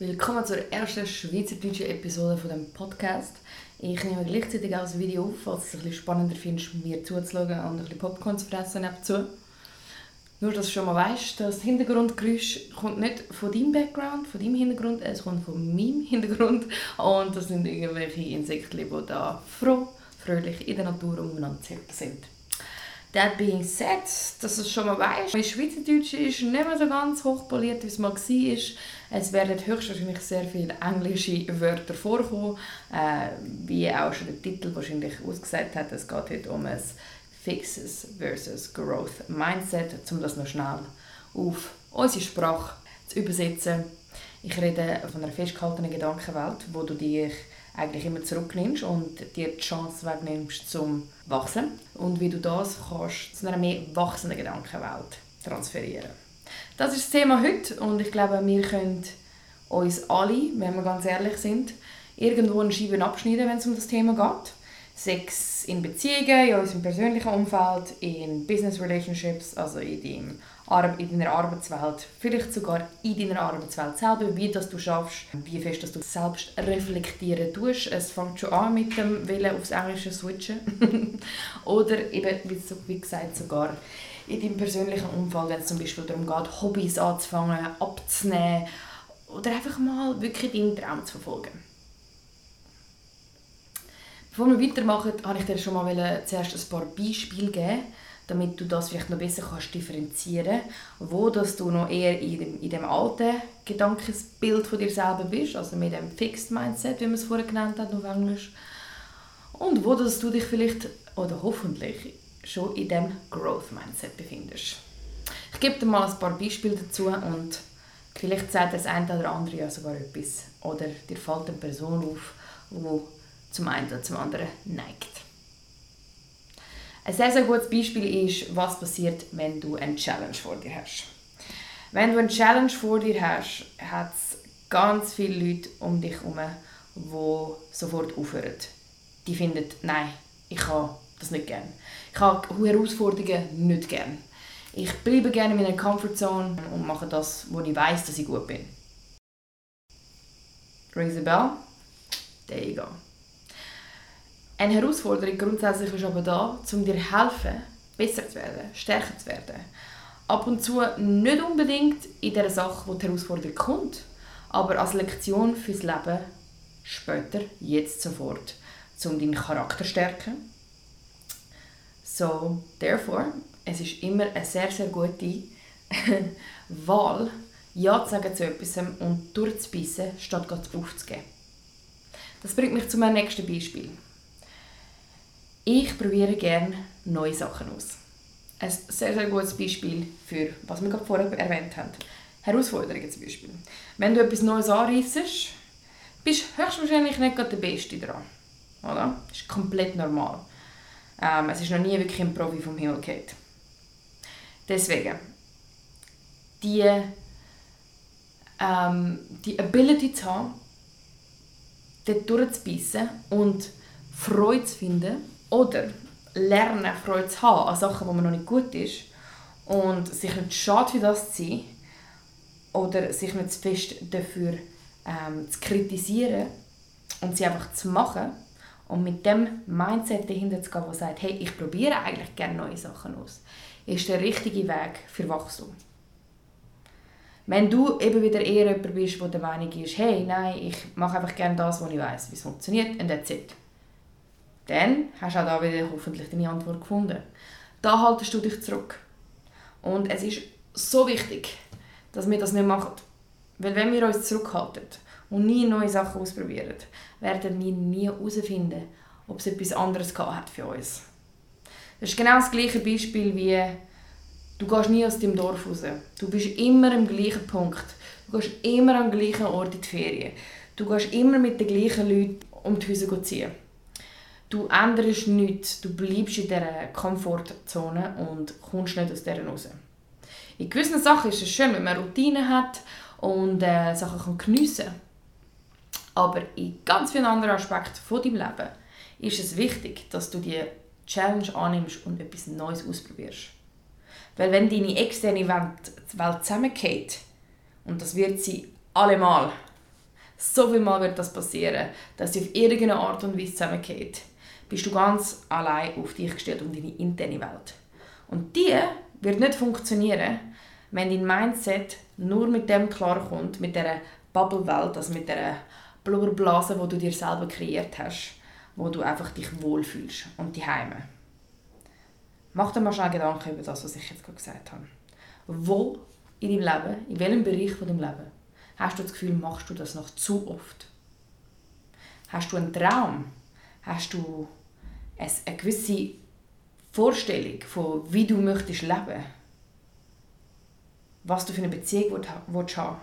Willkommen zur ersten schweizerdeutschen Episode von dem Podcast. Ich nehme gleichzeitig auch das Video auf, falls du es ein bisschen spannender findest, mir zuzuschauen und ein bisschen Popcorn zu fressen dazu. Nur, dass du schon mal weißt, das Hintergrundgeräusch kommt nicht von deinem Background, von deinem Hintergrund, es kommt von meinem Hintergrund. Und das sind irgendwelche Insekten, die da froh, fröhlich in der Natur umeinander sind. That being said, dass es schon mal weißt, mein Schweizerdeutsch ist nicht mehr so ganz hochpoliert, wie es mal war. Es werden höchstwahrscheinlich sehr viele englische Wörter vorkommen, äh, wie auch schon der Titel wahrscheinlich ausgesagt hat. Es geht heute um ein Fixes versus Growth Mindset, um das noch schnell auf unsere Sprache zu übersetzen. Ich rede von einer festgehaltenen Gedankenwelt, wo du dich eigentlich immer zurücknimmst und dir die Chance wegnimmst zum Wachsen und wie du das kannst zu einer mehr wachsenden Gedankenwelt transferieren. Das ist das Thema heute und ich glaube, wir können uns alle, wenn wir ganz ehrlich sind, irgendwo einen Scheiben abschneiden, wenn es um das Thema geht. Sex in Beziehungen, in unserem persönlichen Umfeld, in Business Relationships, also in, deinem in deiner Arbeitswelt, vielleicht sogar in deiner Arbeitswelt selber, wie das du schaffst, wie fest dass du selbst reflektieren tust. Es fängt schon an mit dem Willen aufs Englische switchen. Oder eben, wie gesagt, sogar in deinem persönlichen Umfeld, wenn es zum Beispiel darum geht, Hobbys anzufangen, abzunehmen oder einfach mal wirklich deinen Traum zu verfolgen. Bevor wir weitermachen, habe ich dir schon mal zuerst ein paar Beispiele geben, damit du das vielleicht noch besser kannst differenzieren kannst, wo dass du noch eher in dem, in dem alten Gedankensbild von dir selber bist, also mit dem Fixed Mindset, wie man es vorher genannt hat auf Englisch, und wo dass du dich vielleicht oder hoffentlich schon in dem Growth Mindset befindest. Ich gebe dir mal ein paar Beispiele dazu und vielleicht sagt das eine oder andere ja sogar etwas oder dir fällt eine Person auf, die zum einen oder zum anderen neigt. Ein sehr, sehr gutes Beispiel ist, was passiert, wenn du eine Challenge vor dir hast. Wenn du eine Challenge vor dir hast, hat es ganz viele Leute um dich herum, die sofort aufhören. Die finden, nein, ich habe das nicht gerne. Ich habe Herausforderungen nicht gerne. Ich bleibe gerne in meiner Comfortzone und mache das, wo ich weiß, dass ich gut bin. Rings a bell? There you go. Eine Herausforderung grundsätzlich ist aber da, um dir helfen, besser zu werden, stärker zu werden. Ab und zu nicht unbedingt in der Sache, wo die Herausforderung kommt, aber als Lektion fürs Leben später, jetzt sofort, um deinen Charakter zu stärken. So, therefore, es ist immer eine sehr, sehr gute Wahl, Ja zu sagen zu etwas und durchzubeissen, statt aufzugeben. Das bringt mich zu meinem nächsten Beispiel. Ich probiere gerne neue Sachen aus. Ein sehr, sehr gutes Beispiel für, was wir gerade vorher erwähnt haben. Herausforderungen zum Beispiel. Wenn du etwas Neues anreissest, bist du höchstwahrscheinlich nicht gerade der Beste dran. Oder? Das ist komplett normal. Ähm, es ist noch nie wirklich ein Profi vom Himmel gefallen. Deswegen, die, ähm, die Ability zu haben, dort durchzubeissen und Freude zu finden, oder lernen, Freude zu haben an Sachen, wo man noch nicht gut ist und sich nicht schade für das zu sein oder sich nicht zu fest dafür ähm, zu kritisieren und sie einfach zu machen und mit dem Mindset dahinter zu gehen, der sagt, hey, ich probiere eigentlich gerne neue Sachen aus, ist der richtige Weg für Wachstum. Wenn du eben wieder eher jemand bist, der der Meinung ist, hey, nein, ich mache einfach gerne das, was ich weiß, wie es funktioniert, und that's it dann hast du auch da wieder hoffentlich deine Antwort gefunden. Da haltest du dich zurück. Und es ist so wichtig, dass wir das nicht machen. Weil wenn wir uns zurückhalten und nie neue Sachen ausprobieren, werden wir nie herausfinden, ob es etwas anderes hat für uns. Das ist genau das gleiche Beispiel wie du gehst nie aus dem Dorf raus. Du bist immer am gleichen Punkt. Du gehst immer am gleichen Ort in die Ferien. Du gehst immer mit den gleichen Leuten um die Häuser ziehen. Du änderst nichts, du bleibst in dieser Komfortzone und kommst nicht aus dieser raus. In gewissen Sachen ist es schön, wenn man Routine hat und äh, Sachen kann geniessen kann. Aber in ganz vielen anderen Aspekten von deinem Leben ist es wichtig, dass du die Challenge annimmst und etwas Neues ausprobierst. Weil wenn deine externe Welt zusammengeht, und das wird sie allemal, so viel Mal wird das passieren, dass sie auf irgendeine Art und Weise zusammengeht, bist du ganz allein auf dich gestellt und deine interne Welt. Und die wird nicht funktionieren, wenn dein Mindset nur mit dem klarkommt, mit dieser Bubble-Welt, also mit dieser Blubberblase, die du dir selber kreiert hast, wo du einfach dich wohlfühlst und die Heime. Mach dir mal schnell Gedanken über das, was ich jetzt gerade gesagt habe. Wo in deinem Leben, in welchem Bereich von deinem Leben, hast du das Gefühl, machst du das noch zu oft? Hast du einen Traum? Hast du eine gewisse Vorstellung von, wie du möchtest leben? Was du für eine Beziehung willst haben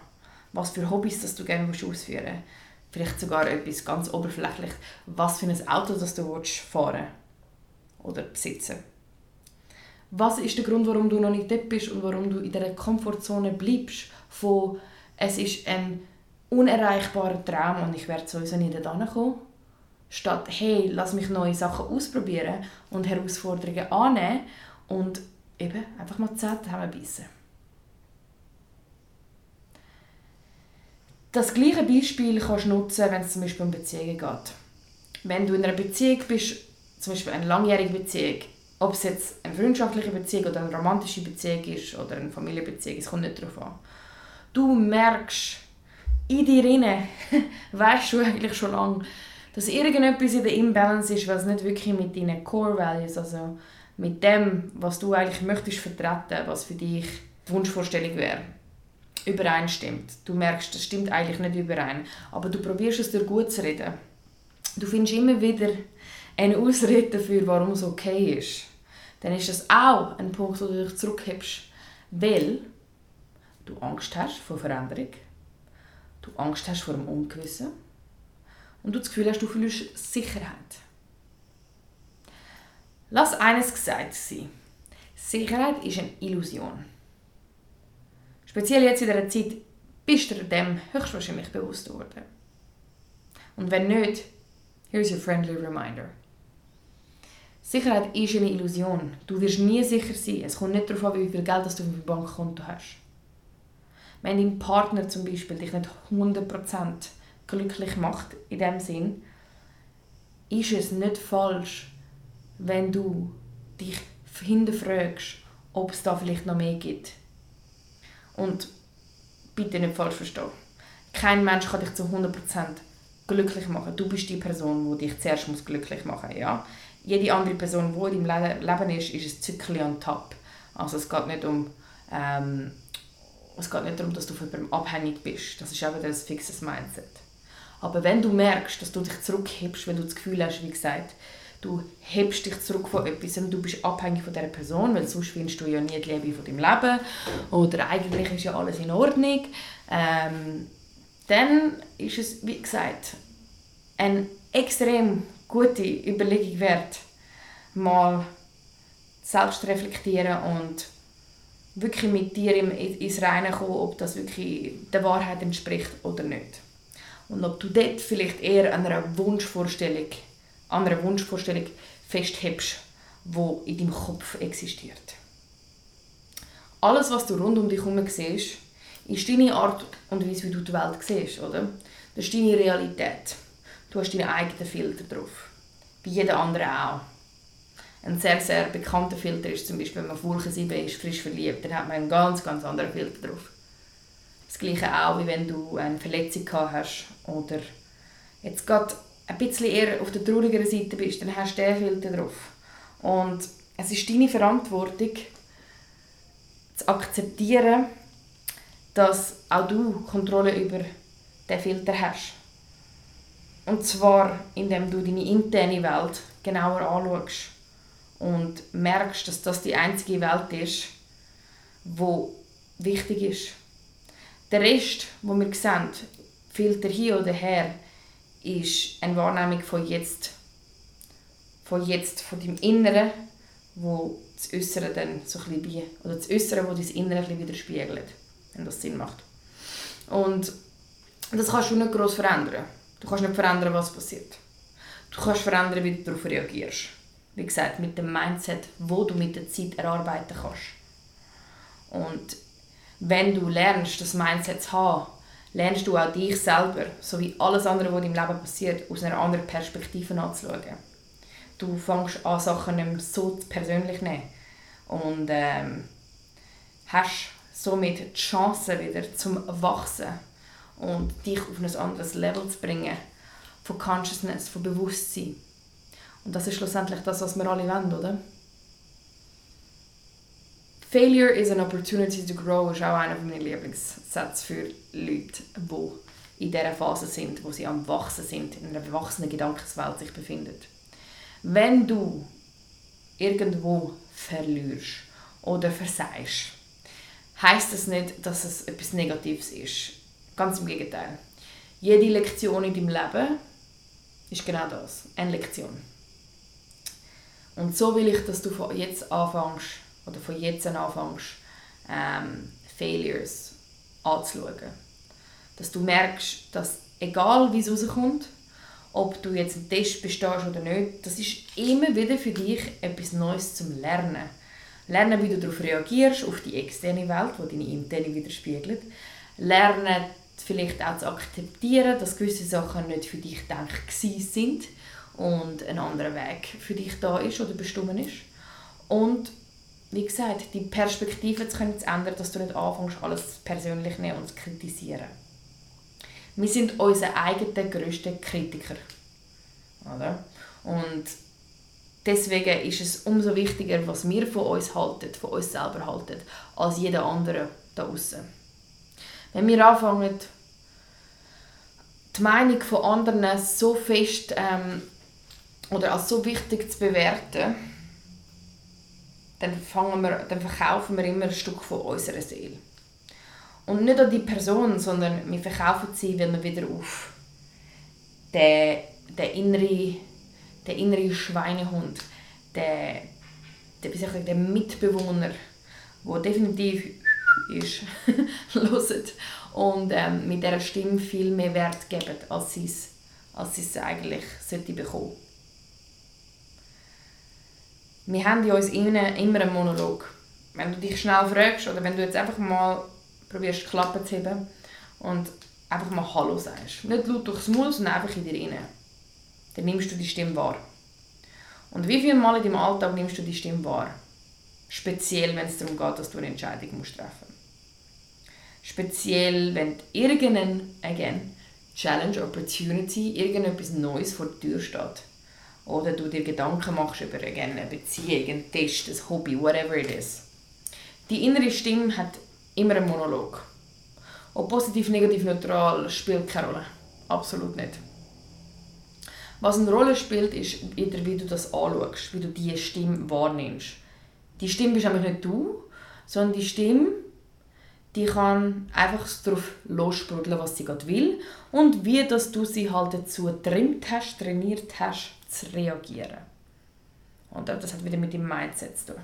Was für Hobbys das du gerne ausführen Vielleicht sogar etwas ganz oberflächlich. Was für ein Auto das du willst fahren oder besitzen was ist der Grund, warum du noch nicht dort bist und warum du in dieser Komfortzone bleibst von es ist ein unerreichbarer Traum und ich werde sowieso nicht dorthin kommen, statt hey, lass mich neue Sachen ausprobieren und Herausforderungen annehmen und eben einfach mal Zähne zusammenbeissen. Das gleiche Beispiel kannst du nutzen, wenn es zum Beispiel um Beziehungen geht. Wenn du in einer Beziehung bist, zum Beispiel eine langjährige Beziehung, ob es jetzt eine freundschaftliche Beziehung oder eine romantische Beziehung ist oder eine Familienbeziehung, es kommt nicht darauf an. Du merkst in dir rein, weißt du eigentlich schon lange, dass irgendetwas in der Imbalance ist, was nicht wirklich mit deinen Core Values, also mit dem, was du eigentlich möchtest vertreten, was für dich die Wunschvorstellung wäre, übereinstimmt. Du merkst, das stimmt eigentlich nicht überein, aber du probierst es dir gut zu reden. Du findest immer wieder eine Ausrede dafür, warum es okay ist, dann ist das auch ein Punkt, wo du dich zurückhebst, weil du Angst hast vor Veränderung, du Angst hast vor dem Ungewissen und du das Gefühl hast, du fühlst Sicherheit. Lass eines gesagt sein. Sicherheit ist eine Illusion. Speziell jetzt in dieser Zeit bist du dem höchstwahrscheinlich bewusst geworden. Und wenn nicht, here's your friendly reminder. Sicherheit ist eine Illusion. Du wirst nie sicher sein. Es kommt nicht darauf an, wie viel Geld du auf dem Bankkonto hast. Wenn dein Partner zum Beispiel dich nicht 100% glücklich macht, in dem Sinn, ist es nicht falsch, wenn du dich hinterfragst, ob es da vielleicht noch mehr gibt. Und bitte nicht falsch verstehen. Kein Mensch kann dich zu 100% glücklich machen. Du bist die Person, die dich zuerst glücklich machen muss. Ja? jede andere Person, die in deinem Leben ist, ist ein Zückchen on top. Also es geht nicht um ähm, es geht nicht darum, dass du von jemandem abhängig bist. Das ist eben ein fixes Mindset. Aber wenn du merkst, dass du dich zurückhebst, wenn du das Gefühl hast, wie gesagt, du hebst dich zurück von etwas und du bist abhängig von dieser Person, weil sonst findest du ja nie die Liebe von deinem Leben oder eigentlich ist ja alles in Ordnung, ähm, dann ist es, wie gesagt, ein extrem gute Überlegung wert, mal selbst reflektieren und wirklich mit dir ins Reine kommen, ob das wirklich der Wahrheit entspricht oder nicht. Und ob du dort vielleicht eher an einer Wunschvorstellung, an einer Wunschvorstellung festhebst, wo in deinem Kopf existiert. Alles, was du rund um dich herum siehst, ist deine Art und Weise, wie du die Welt siehst, oder? Das ist deine Realität. Du hast deinen eigenen Filter drauf. Wie jeder andere auch. Ein sehr, sehr bekannter Filter ist zum Beispiel, wenn man auf Wolke 7 ist, frisch verliebt, dann hat man einen ganz, ganz anderen Filter drauf. Das gleiche auch, wie wenn du eine Verletzung hast oder jetzt gerade ein bisschen eher auf der traurigeren Seite bist, dann hast du diesen Filter drauf. Und es ist deine Verantwortung, zu akzeptieren, dass auch du Kontrolle über diesen Filter hast. Und zwar, indem du deine interne Welt genauer anschaust und merkst, dass das die einzige Welt ist, wo wichtig ist. Der Rest, wo wir sehen, Filter hier oder her, ist eine Wahrnehmung von jetzt, von jetzt, von deinem Inneren, wo das Äußere dann so ein bisschen, oder das Äußere, wo dein Innere ein bisschen widerspiegelt, wenn das Sinn macht. Und das kannst du nicht groß verändern. Du kannst nicht verändern, was passiert. Du kannst verändern, wie du darauf reagierst. Wie gesagt, mit dem Mindset, wo du mit der Zeit erarbeiten kannst. Und wenn du lernst, das Mindset zu haben, lernst du auch dich selber, sowie alles andere, was deinem Leben passiert, aus einer anderen Perspektive anzuschauen. Du fängst an, Sachen nicht mehr so persönlich zu nehmen und ähm, hast somit die Chance wieder zum Wachsen und dich auf ein anderes Level zu bringen von Consciousness, von Bewusstsein. Und das ist schlussendlich das, was wir alle wollen, oder? Failure is an opportunity to grow ist auch einer meiner Lieblingssätze für Leute, die in dieser Phase sind, wo sie am Wachsen sind, in einer bewachsenen Gedankenswelt sich befinden. Wenn du irgendwo verlierst oder versagst, heißt das nicht, dass es etwas Negatives ist. Ganz im Gegenteil. Jede Lektion in deinem Leben ist genau das, eine Lektion. Und so will ich, dass du von jetzt anfängst, oder von jetzt an anfängst, ähm, Failures anzuschauen. Dass du merkst, dass egal wie es rauskommt, ob du jetzt einen Test bestehst oder nicht, das ist immer wieder für dich etwas Neues zum Lernen. Lernen, wie du darauf reagierst, auf die externe Welt, die deine interne widerspiegelt. Lernen, vielleicht auch zu akzeptieren, dass gewisse Sachen nicht für dich gedacht sind und ein anderer Weg für dich da ist oder bestimmt ist. Und wie gesagt, die Perspektive zu, können zu ändern, dass du nicht anfängst, alles persönlich nehmen und zu kritisieren. Wir sind unser eigener grösster Kritiker. Oder? Und deswegen ist es umso wichtiger, was wir von uns halten, von uns selber halten, als jeder andere da außen. Wenn wir anfangen, die Meinung von anderen so fest ähm, oder als so wichtig zu bewerten, dann, fangen wir, dann verkaufen wir immer ein Stück von unserer Seele. Und nicht an die Person, sondern wir verkaufen sie, wenn wir wieder auf den, den, inneren, den inneren Schweinehund, den, den, wie sagen, den Mitbewohner, der definitiv ist, hören und ähm, mit dieser Stimme viel mehr Wert geben, als sie es, als sie es eigentlich sollte bekommen wir haben in uns innen immer einen Monolog. Wenn du dich schnell fragst oder wenn du jetzt einfach mal probierst, die Klappe zu heben und einfach mal Hallo sagst. Nicht laut durchs Maul, sondern einfach in dir rein. Dann nimmst du die Stimme wahr. Und wie viele Mal in deinem Alltag nimmst du die Stimme wahr? Speziell, wenn es darum geht, dass du eine Entscheidung musst treffen musst. Speziell, wenn irgendeine, again, Challenge, Opportunity, irgendetwas Neues vor der Tür steht oder du dir Gedanken machst über eine Beziehung, einen Test, ein Hobby, whatever it is. Die innere Stimme hat immer einen Monolog. Ob positiv, negativ, neutral, spielt keine Rolle. Absolut nicht. Was eine Rolle spielt, ist wieder, wie du das anschaust, wie du diese Stimme wahrnimmst. Die Stimme bist nämlich nicht du, sondern die Stimme die kann einfach darauf lossprudeln, was sie gerade will und wie dass du sie halt dazu trimmt hast, trainiert hast, zu reagieren. Und das hat wieder mit dem Mindset zu tun.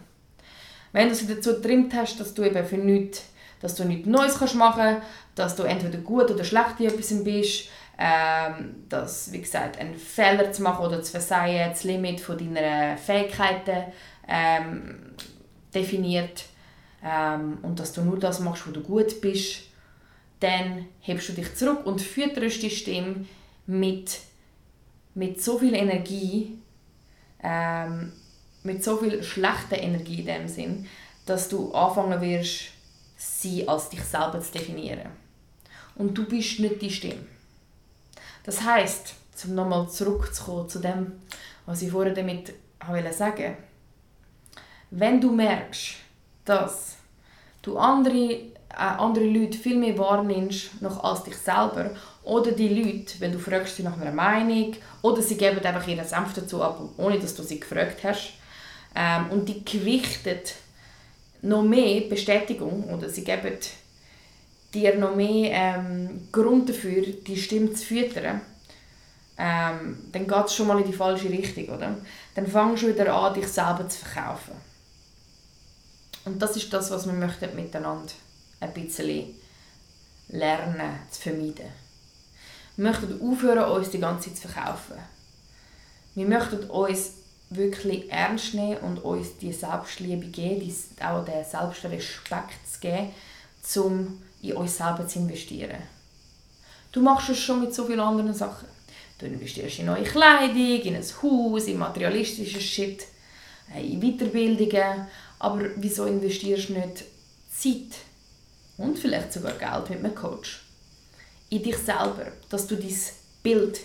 Wenn du sie dazu trimmt hast, dass du eben für nichts, dass du nichts Neues kannst machen dass du entweder gut oder schlecht in etwas bist, ähm, dass, wie gesagt, einen Fehler zu machen oder zu versehen, das Limit von deiner Fähigkeiten ähm, definiert ähm, und dass du nur das machst, wo du gut bist, dann hebst du dich zurück und fütterst die Stimme mit, mit so viel Energie, ähm, mit so viel schlechter Energie in dem Sinn, dass du anfangen wirst, sie als dich selber zu definieren. Und du bist nicht die Stimme. Das heißt, um nochmal zurückzukommen zu dem, was ich vorher damit sagen wenn du merkst, dass du andere, äh, andere Leute viel mehr wahrnimmst noch als dich selber oder die Leute, wenn du fragst sie nach einer Meinung oder sie geben einfach ihren Senf dazu ab, ohne dass du sie gefragt hast ähm, und die gewichtet noch mehr Bestätigung oder sie geben dir noch mehr ähm, Grund dafür, die Stimme zu füttern, ähm, dann geht es schon mal in die falsche Richtung, oder? Dann fangst du wieder an, dich selber zu verkaufen. Und das ist das, was wir möchten miteinander ein bisschen lernen zu vermeiden. Wir möchten aufhören, uns die ganze Zeit zu verkaufen. Wir möchten uns wirklich ernst nehmen und uns die Selbstliebe geben, auch den Selbstrespekt zu geben, um in uns selber zu investieren. Du machst es schon mit so vielen anderen Sachen. Du investierst in neue Kleidung, in ein Haus, in materialistisches Shit, äh, in Weiterbildungen. Aber wieso investierst du nicht Zeit und vielleicht sogar Geld mit einem Coach in dich selber, dass du dein Bild,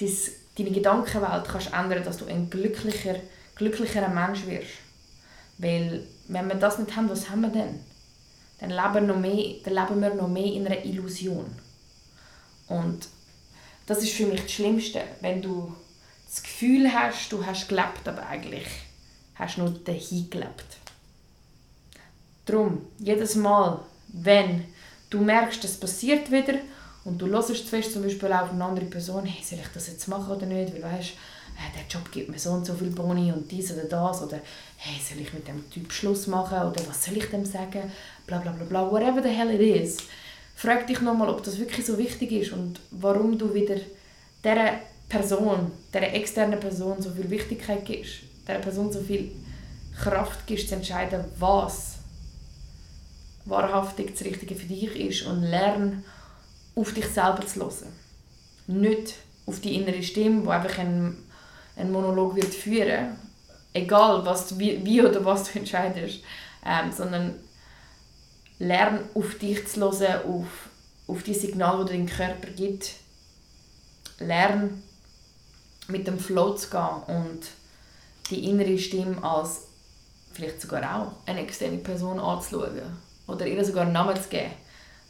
dein, deine Gedankenwelt kannst ändern, dass du ein glücklicher, glücklicherer Mensch wirst. Weil wenn wir das nicht haben, was haben wir denn? Dann leben, noch mehr, dann leben wir noch mehr in einer Illusion. Und das ist für mich das Schlimmste, wenn du das Gefühl hast, du hast gelebt, aber eigentlich hast du nur dahin gelebt. Darum, jedes Mal, wenn du merkst, es passiert wieder und du hörst zu fest zum Beispiel auf eine andere Person, hey, soll ich das jetzt machen oder nicht, weil weißt, äh, der Job gibt mir so und so viel Boni und dies oder das oder hey, soll ich mit dem Typ Schluss machen oder was soll ich dem sagen, bla bla bla bla, whatever the hell it is. Frag dich nochmal, ob das wirklich so wichtig ist und warum du wieder dieser Person, dieser externen Person so viel Wichtigkeit gibst, dieser Person so viel Kraft gibst, zu entscheiden, was wahrhaftig das Richtige für dich ist und lern auf dich selber zu hören. Nicht auf die innere Stimme, die einfach einen, einen Monolog wird führen egal was, wie, wie oder was du entscheidest, ähm, sondern lern auf dich zu hören, auf, auf die Signale, die dein Körper gibt. Lern mit dem Flow zu gehen und die innere Stimme als vielleicht sogar auch eine externe Person anzuschauen oder ihr sogar einen Namen zu geben,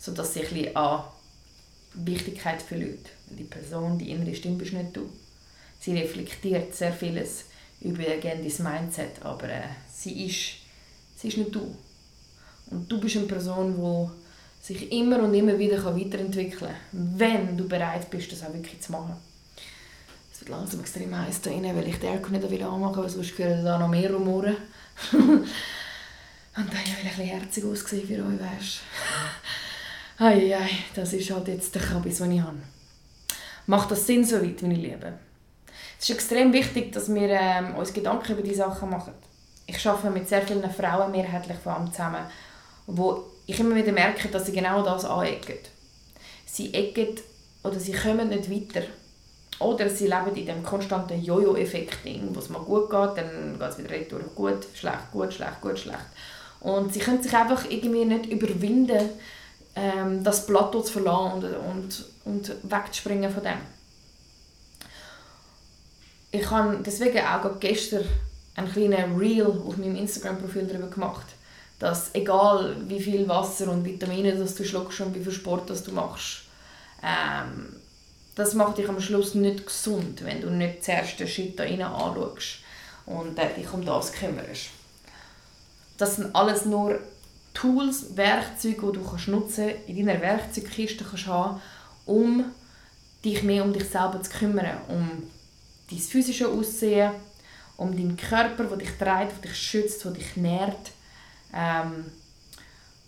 sodass sie ein bisschen an Wichtigkeit verliert. Die Person, die innere Stimme bist nicht du. Sie reflektiert sehr vieles über dein Mindset, aber äh, sie, ist, sie ist nicht du. Und du bist eine Person, die sich immer und immer wieder weiterentwickeln kann, wenn du bereit bist, das auch wirklich zu machen. Es wird langsam extrem heiß da rein, weil ich den Aircon nicht anmachen will, sonst hören da noch mehr Rumoren. und dann will ich ein bisschen herzig aussehen für euch, weißt Eieiei, das ist halt jetzt der Kabis, den ich habe. Macht das Sinn so weit, meine Lieben? Es ist extrem wichtig, dass wir ähm, uns Gedanken über diese Sachen machen. Ich arbeite mit sehr vielen Frauen mehrheitlich vor allem zusammen, wo ich immer wieder merke, dass sie genau das anecken. Sie ecken oder sie kommen nicht weiter. Oder sie leben in dem konstanten Jojo-Effekt, wo es mal gut geht, dann geht es wieder retour gut, schlecht, gut, schlecht, gut, schlecht. Und sie können sich einfach irgendwie nicht überwinden, ähm, das Plateau zu verlassen und, und, und wegzuspringen von dem. Ich habe deswegen auch gestern einen kleinen Reel auf meinem Instagram-Profil darüber gemacht dass egal wie viel Wasser und Vitamine das du schluckst und wie viel Sport das du machst, ähm, das macht dich am Schluss nicht gesund, wenn du nicht zuerst den Shit da rein anschaust und äh, dich um das kümmerst. Das sind alles nur Tools, Werkzeuge, die du kannst nutzen in deiner Werkzeugkiste kannst haben, um dich mehr um dich selber zu kümmern, um dein physische Aussehen, um deinen Körper, der dich trägt, der dich schützt, der dich nährt, ähm,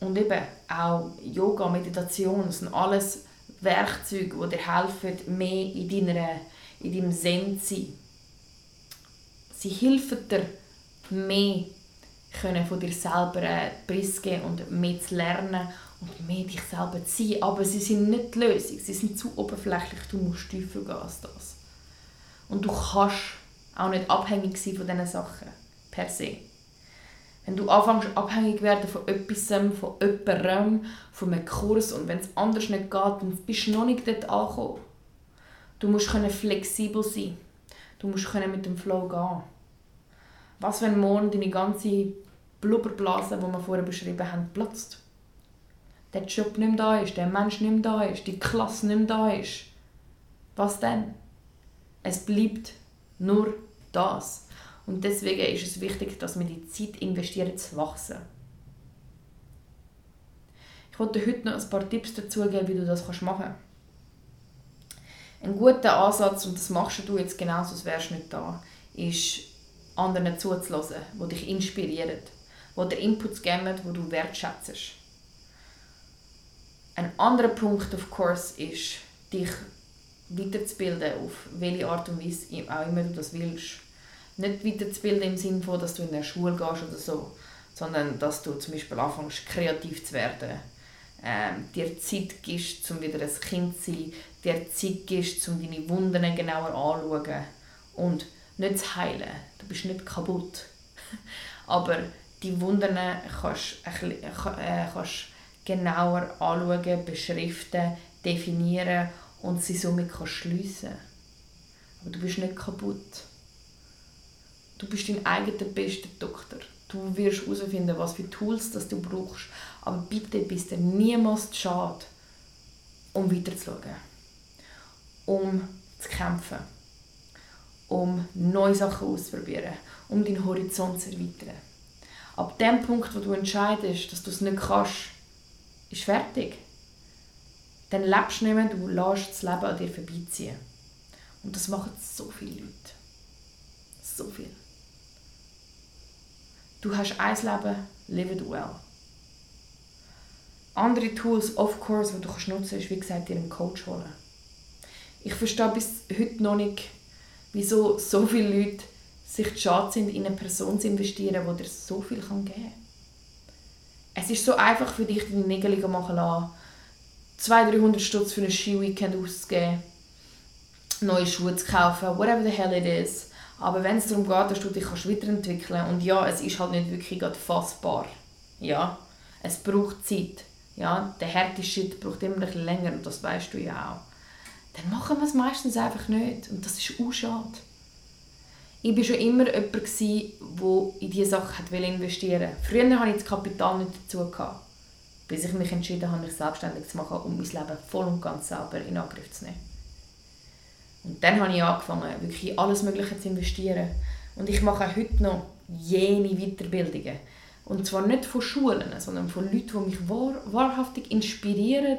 und eben auch Yoga, Meditation, das sind alles Werkzeuge, die dir helfen, mehr in, deiner, in deinem Zen zu sein. Sie helfen dir, mehr können von dir selber äh, preisgeben und mehr zu lernen und mehr dich selber zu sein. Aber sie sind nicht die Lösung, sie sind zu oberflächlich, du musst tiefer gehen als das. Und du kannst auch nicht abhängig sein von diesen Sachen, per se. Wenn du anfängst abhängig werden von etwas, von jemandem, von einem Kurs und wenn es anders nicht geht, dann bist du noch nicht dort angekommen. Du musst flexibel sein. Du musst mit dem Flow gehen. Was, wenn morgen deine ganze Blubberblase, die wir vorher beschrieben haben, platzt? Der Job nicht mehr da ist, der Mensch nicht mehr da ist, die Klasse nicht mehr da ist. Was denn? Es bleibt nur das. Und deswegen ist es wichtig, dass wir die Zeit investieren, zu wachsen. Ich wollte heute noch ein paar Tipps dazu geben, wie du das machen kannst. Ein guter Ansatz, und das machst du jetzt genauso, als wärst du nicht da, ist, anderen zuzulassen, die dich inspirieren, dir Inputs geben, die du wertschätzt. Ein anderer Punkt, of course, ist, dich weiterzubilden, auf welche Art und Weise auch immer du das willst nicht weiterzubilden im Sinne von, dass du in der Schule gehst oder so, sondern dass du zum Beispiel anfängst, kreativ zu werden, ähm, dir Zeit gibst, um wieder ein Kind zu sein, dir Zeit gibst, um deine Wunden genauer anzuschauen und nicht zu heilen. Du bist nicht kaputt. Aber die Wunden kannst du äh, kannst genauer anschauen, beschriften, definieren und sie somit schliessen Aber du bist nicht kaputt. Du bist dein eigener bester Doktor. Du wirst herausfinden, was für Tools das du brauchst. Aber bitte bist dir niemals zu schade, um weiterzuschauen. Um zu kämpfen. Um neue Sachen auszuprobieren. Um deinen Horizont zu erweitern. Ab dem Punkt, wo du entscheidest, dass du es nicht kannst, ist fertig. Dann lebst du nicht mehr, du lässt das Leben an dir vorbeiziehen. Und das machen so viele Leute. So viel. Du hast ein Leben, live it well. Andere Tools, of course, die du nutzen kannst, ist, wie gesagt, dir einen Coach holen. Ich verstehe bis heute noch nicht, wieso so viele Leute sich die schade sind, in eine Person zu investieren, die dir so viel geben kann. Es ist so einfach für dich, deine Nägel machen lassen, 200, 300 Stutz für ein Ski-Weekend auszugeben, neue Schuhe zu kaufen, whatever the hell it is. Aber wenn es darum geht, dass du dich kannst weiterentwickeln kannst, und ja, es ist halt nicht wirklich fassbar. Ja, es braucht Zeit. Ja, der härteste Shit braucht immer ein bisschen länger und das weißt du ja auch. Dann machen wir es meistens einfach nicht und das ist auch schade. Ich war schon immer jemand, der in diese Sachen investieren wollte. Früher hatte ich das Kapital nicht dazu. Bis ich mich entschieden habe, mich selbstständig zu machen, um mein Leben voll und ganz selber in Angriff zu nehmen. Und dann habe ich angefangen, wirklich alles Mögliche zu investieren. Und ich mache heute noch jene Weiterbildungen. Und zwar nicht von Schulen, sondern von Leuten, die mich wahr, wahrhaftig inspirieren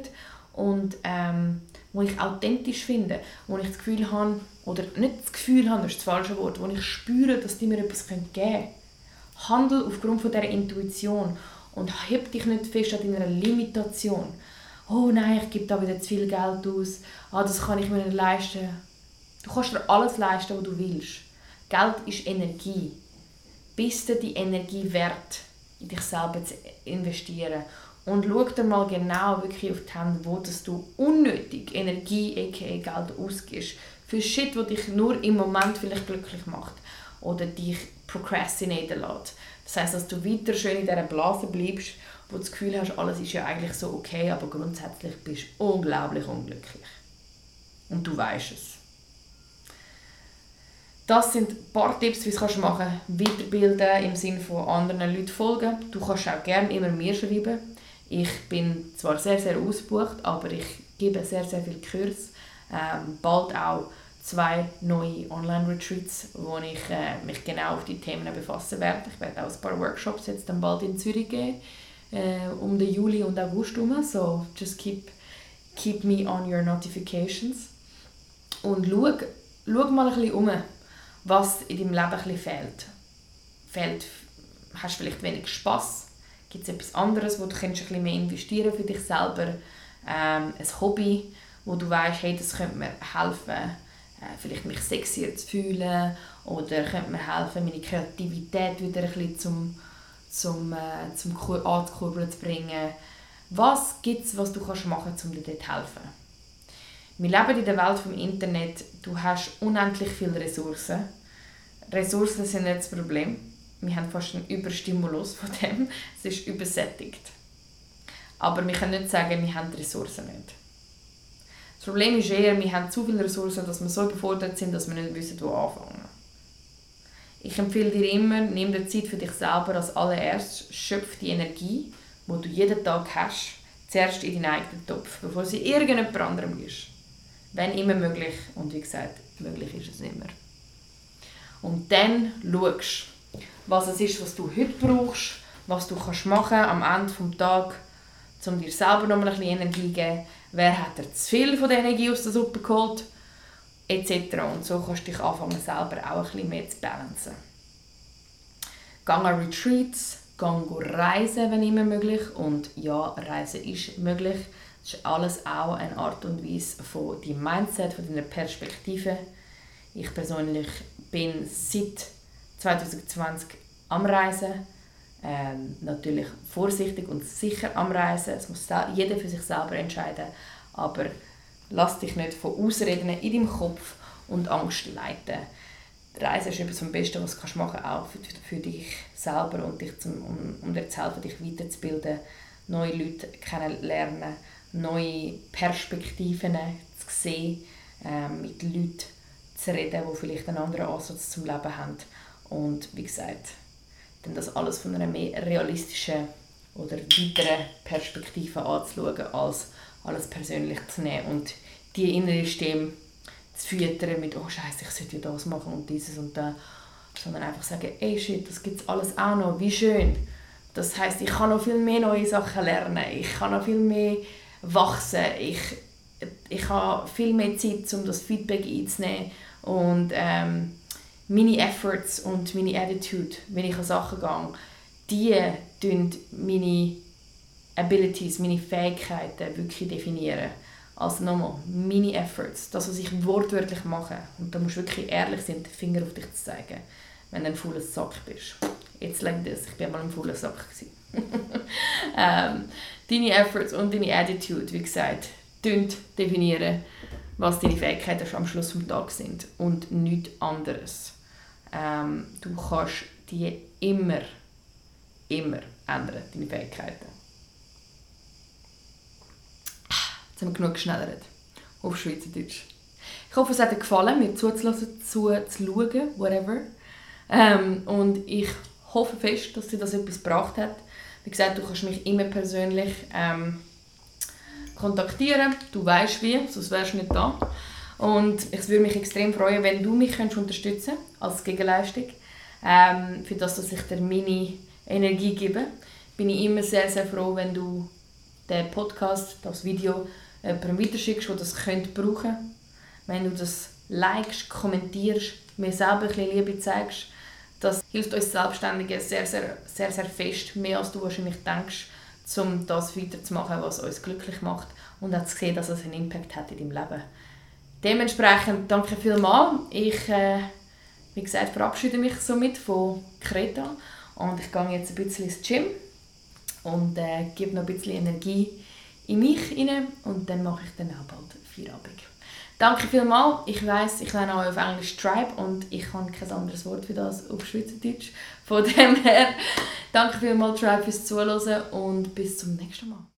und ähm, wo ich authentisch finde, wo ich das Gefühl habe, oder nicht das Gefühl habe, das ist das falsche Wort, wo ich spüre, dass die mir etwas geben können. Handel aufgrund von dieser Intuition und heb dich nicht fest an deiner Limitation. Oh nein, ich gebe da wieder zu viel Geld aus. Ah, das kann ich mir nicht leisten. Du kannst dir alles leisten, was du willst. Geld ist Energie. Bist du die Energie wert, in dich selber zu investieren? Und schau dir mal genau wirklich auf die Hände, wo dass du unnötig Energie, aka Geld ausgibst. Für Shit, der dich nur im Moment vielleicht glücklich macht. Oder dich procrastinaten lässt. Das heisst, dass du weiter schön in dieser Blase bleibst, wo du das Gefühl hast, alles ist ja eigentlich so okay, aber grundsätzlich bist du unglaublich unglücklich. Und du weißt es. Das sind ein paar Tipps, wie du es machen kannst. Weiterbilden im Sinne von anderen Leuten folgen. Du kannst auch gerne immer mir schreiben. Ich bin zwar sehr, sehr ausgebucht, aber ich gebe sehr, sehr viele Kurs. Ähm, bald auch zwei neue Online-Retreats, wo ich äh, mich genau auf die Themen befassen werde. Ich werde auch ein paar Workshops jetzt dann bald in Zürich geben, äh, um den Juli und August herum. So, just keep, keep me on your notifications. Und schau, schau mal ein bisschen um was in deinem Leben ein fehlt. fehlt. Hast du vielleicht wenig Spass? Gibt es etwas anderes, wo du ein bisschen mehr investieren für dich selber? Ähm, ein Hobby, wo du weißt, hey, das könnte mir helfen, äh, vielleicht mich sexier zu fühlen oder könnte mir helfen, meine Kreativität wieder ein bisschen zum, zum, äh, zum Ankurbeln zu bringen. Was gibt es, was du kannst machen kannst, um dir dort zu helfen? Wir leben in der Welt des Internet. Du hast unendlich viele Ressourcen. Ressourcen sind nicht das Problem. Wir haben fast einen Überstimulus von dem. Es ist übersättigt. Aber wir können nicht sagen, wir haben die Ressourcen nicht. Das Problem ist eher, wir haben zu viele Ressourcen, dass wir so überfordert sind, dass wir nicht wissen, wo anfangen. Ich empfehle dir immer, nimm dir Zeit für dich selber als allererstes, schöpf die Energie, die du jeden Tag hast, zuerst in deinen eigenen Topf, bevor sie irgendjemand anderem ist. Wenn immer möglich. Und wie gesagt, möglich ist es immer. Und dann schaust was es ist, was du heute brauchst, was du kannst machen am Ende des Tages, um dir selber noch ein bisschen Energie zu geben. Wer hat dir zu viel von der Energie aus der Suppe geholt? Etc. Und so kannst du dich anfangen, selber auch ein bisschen mehr zu balancen. Gang an Retreats, gang reisen, wenn immer möglich. Und ja, Reisen ist möglich. Das ist alles auch eine Art und Weise von deinem Mindset, von deiner Perspektive. Ich persönlich bin seit 2020 am Reisen. Ähm, natürlich vorsichtig und sicher am Reisen. Es muss jeder für sich selber entscheiden. Aber lass dich nicht von Ausreden in deinem Kopf und Angst leiten. Reisen ist etwas vom Besten, was du machen kannst, auch für, für dich selber und dich zum, um, um dir zu helfen, dich weiterzubilden, neue Leute kennenlernen, neue Perspektiven zu sehen, ähm, mit Leuten zu reden, die vielleicht einen anderen Ansatz zum Leben haben. Und wie gesagt, dann das alles von einer mehr realistischen oder weiteren Perspektive anzuschauen, als alles persönlich zu nehmen und die innere Stimme zu füttern mit «Oh Scheiße, ich sollte ja das machen und dieses und das», sondern einfach sagen «Ey shit, das gibt es alles auch noch, wie schön». Das heißt, ich kann noch viel mehr neue Sachen lernen, ich kann noch viel mehr wachsen, ich, ich habe viel mehr Zeit, um das Feedback einzunehmen und ähm, meine Efforts und meine Attitude, wenn ich an Sachen gehe, die definieren meine Abilities, meine Fähigkeiten wirklich definieren. Also nochmal, meine Efforts, das, was ich wortwörtlich mache. Und da musst du wirklich ehrlich sein, den Finger auf dich zu zeigen, wenn du ein fauler Sack bist. Jetzt leg das, ich war mal ein fauler Sack. ähm, deine Efforts und deine Attitude, wie gesagt, definieren, was deine Fähigkeiten am Schluss des Tages sind und nichts anderes. Ähm, du kannst die immer, immer ändern, deine Fähigkeiten. Jetzt haben wir genug geschnellert. Auf Schweizerdeutsch. Ich hoffe, es hat dir gefallen, mir zuzulassen, zuzuschauen, whatever. Ähm, und ich hoffe fest, dass dir das etwas gebracht hat. Wie gesagt, du kannst mich immer persönlich ähm, kontaktieren. Du weißt wie, sonst wärst du nicht da. Und ich würde mich extrem freuen, wenn du mich unterstützen könntest, als Gegenleistung, ähm, für das, dass ich dir meine Energie gebe. Bin ich immer sehr, sehr froh, wenn du den Podcast, das Video jemandem weiterschickst, der das könnte brauchen Wenn du das likest, kommentierst, mir selber ein bisschen Liebe zeigst, das hilft uns Selbstständigen sehr, sehr, sehr, sehr fest, mehr als du wahrscheinlich denkst, um das weiterzumachen, was uns glücklich macht und auch zu sehen, dass es einen Impact hat in deinem Leben. Dementsprechend danke vielmals. Ich, äh, wie gesagt, verabschiede mich somit von Kreta und ich gehe jetzt ein bisschen ins Gym und äh, gebe noch ein bisschen Energie in mich rein und dann mache ich dann auch bald Feierabend. Danke vielmals. Ich weiß, ich lerne auch auf Englisch Tribe und ich habe kein anderes Wort für das auf Schweizerdeutsch. Von dem her, danke vielmals Tribe fürs Zuhören und bis zum nächsten Mal.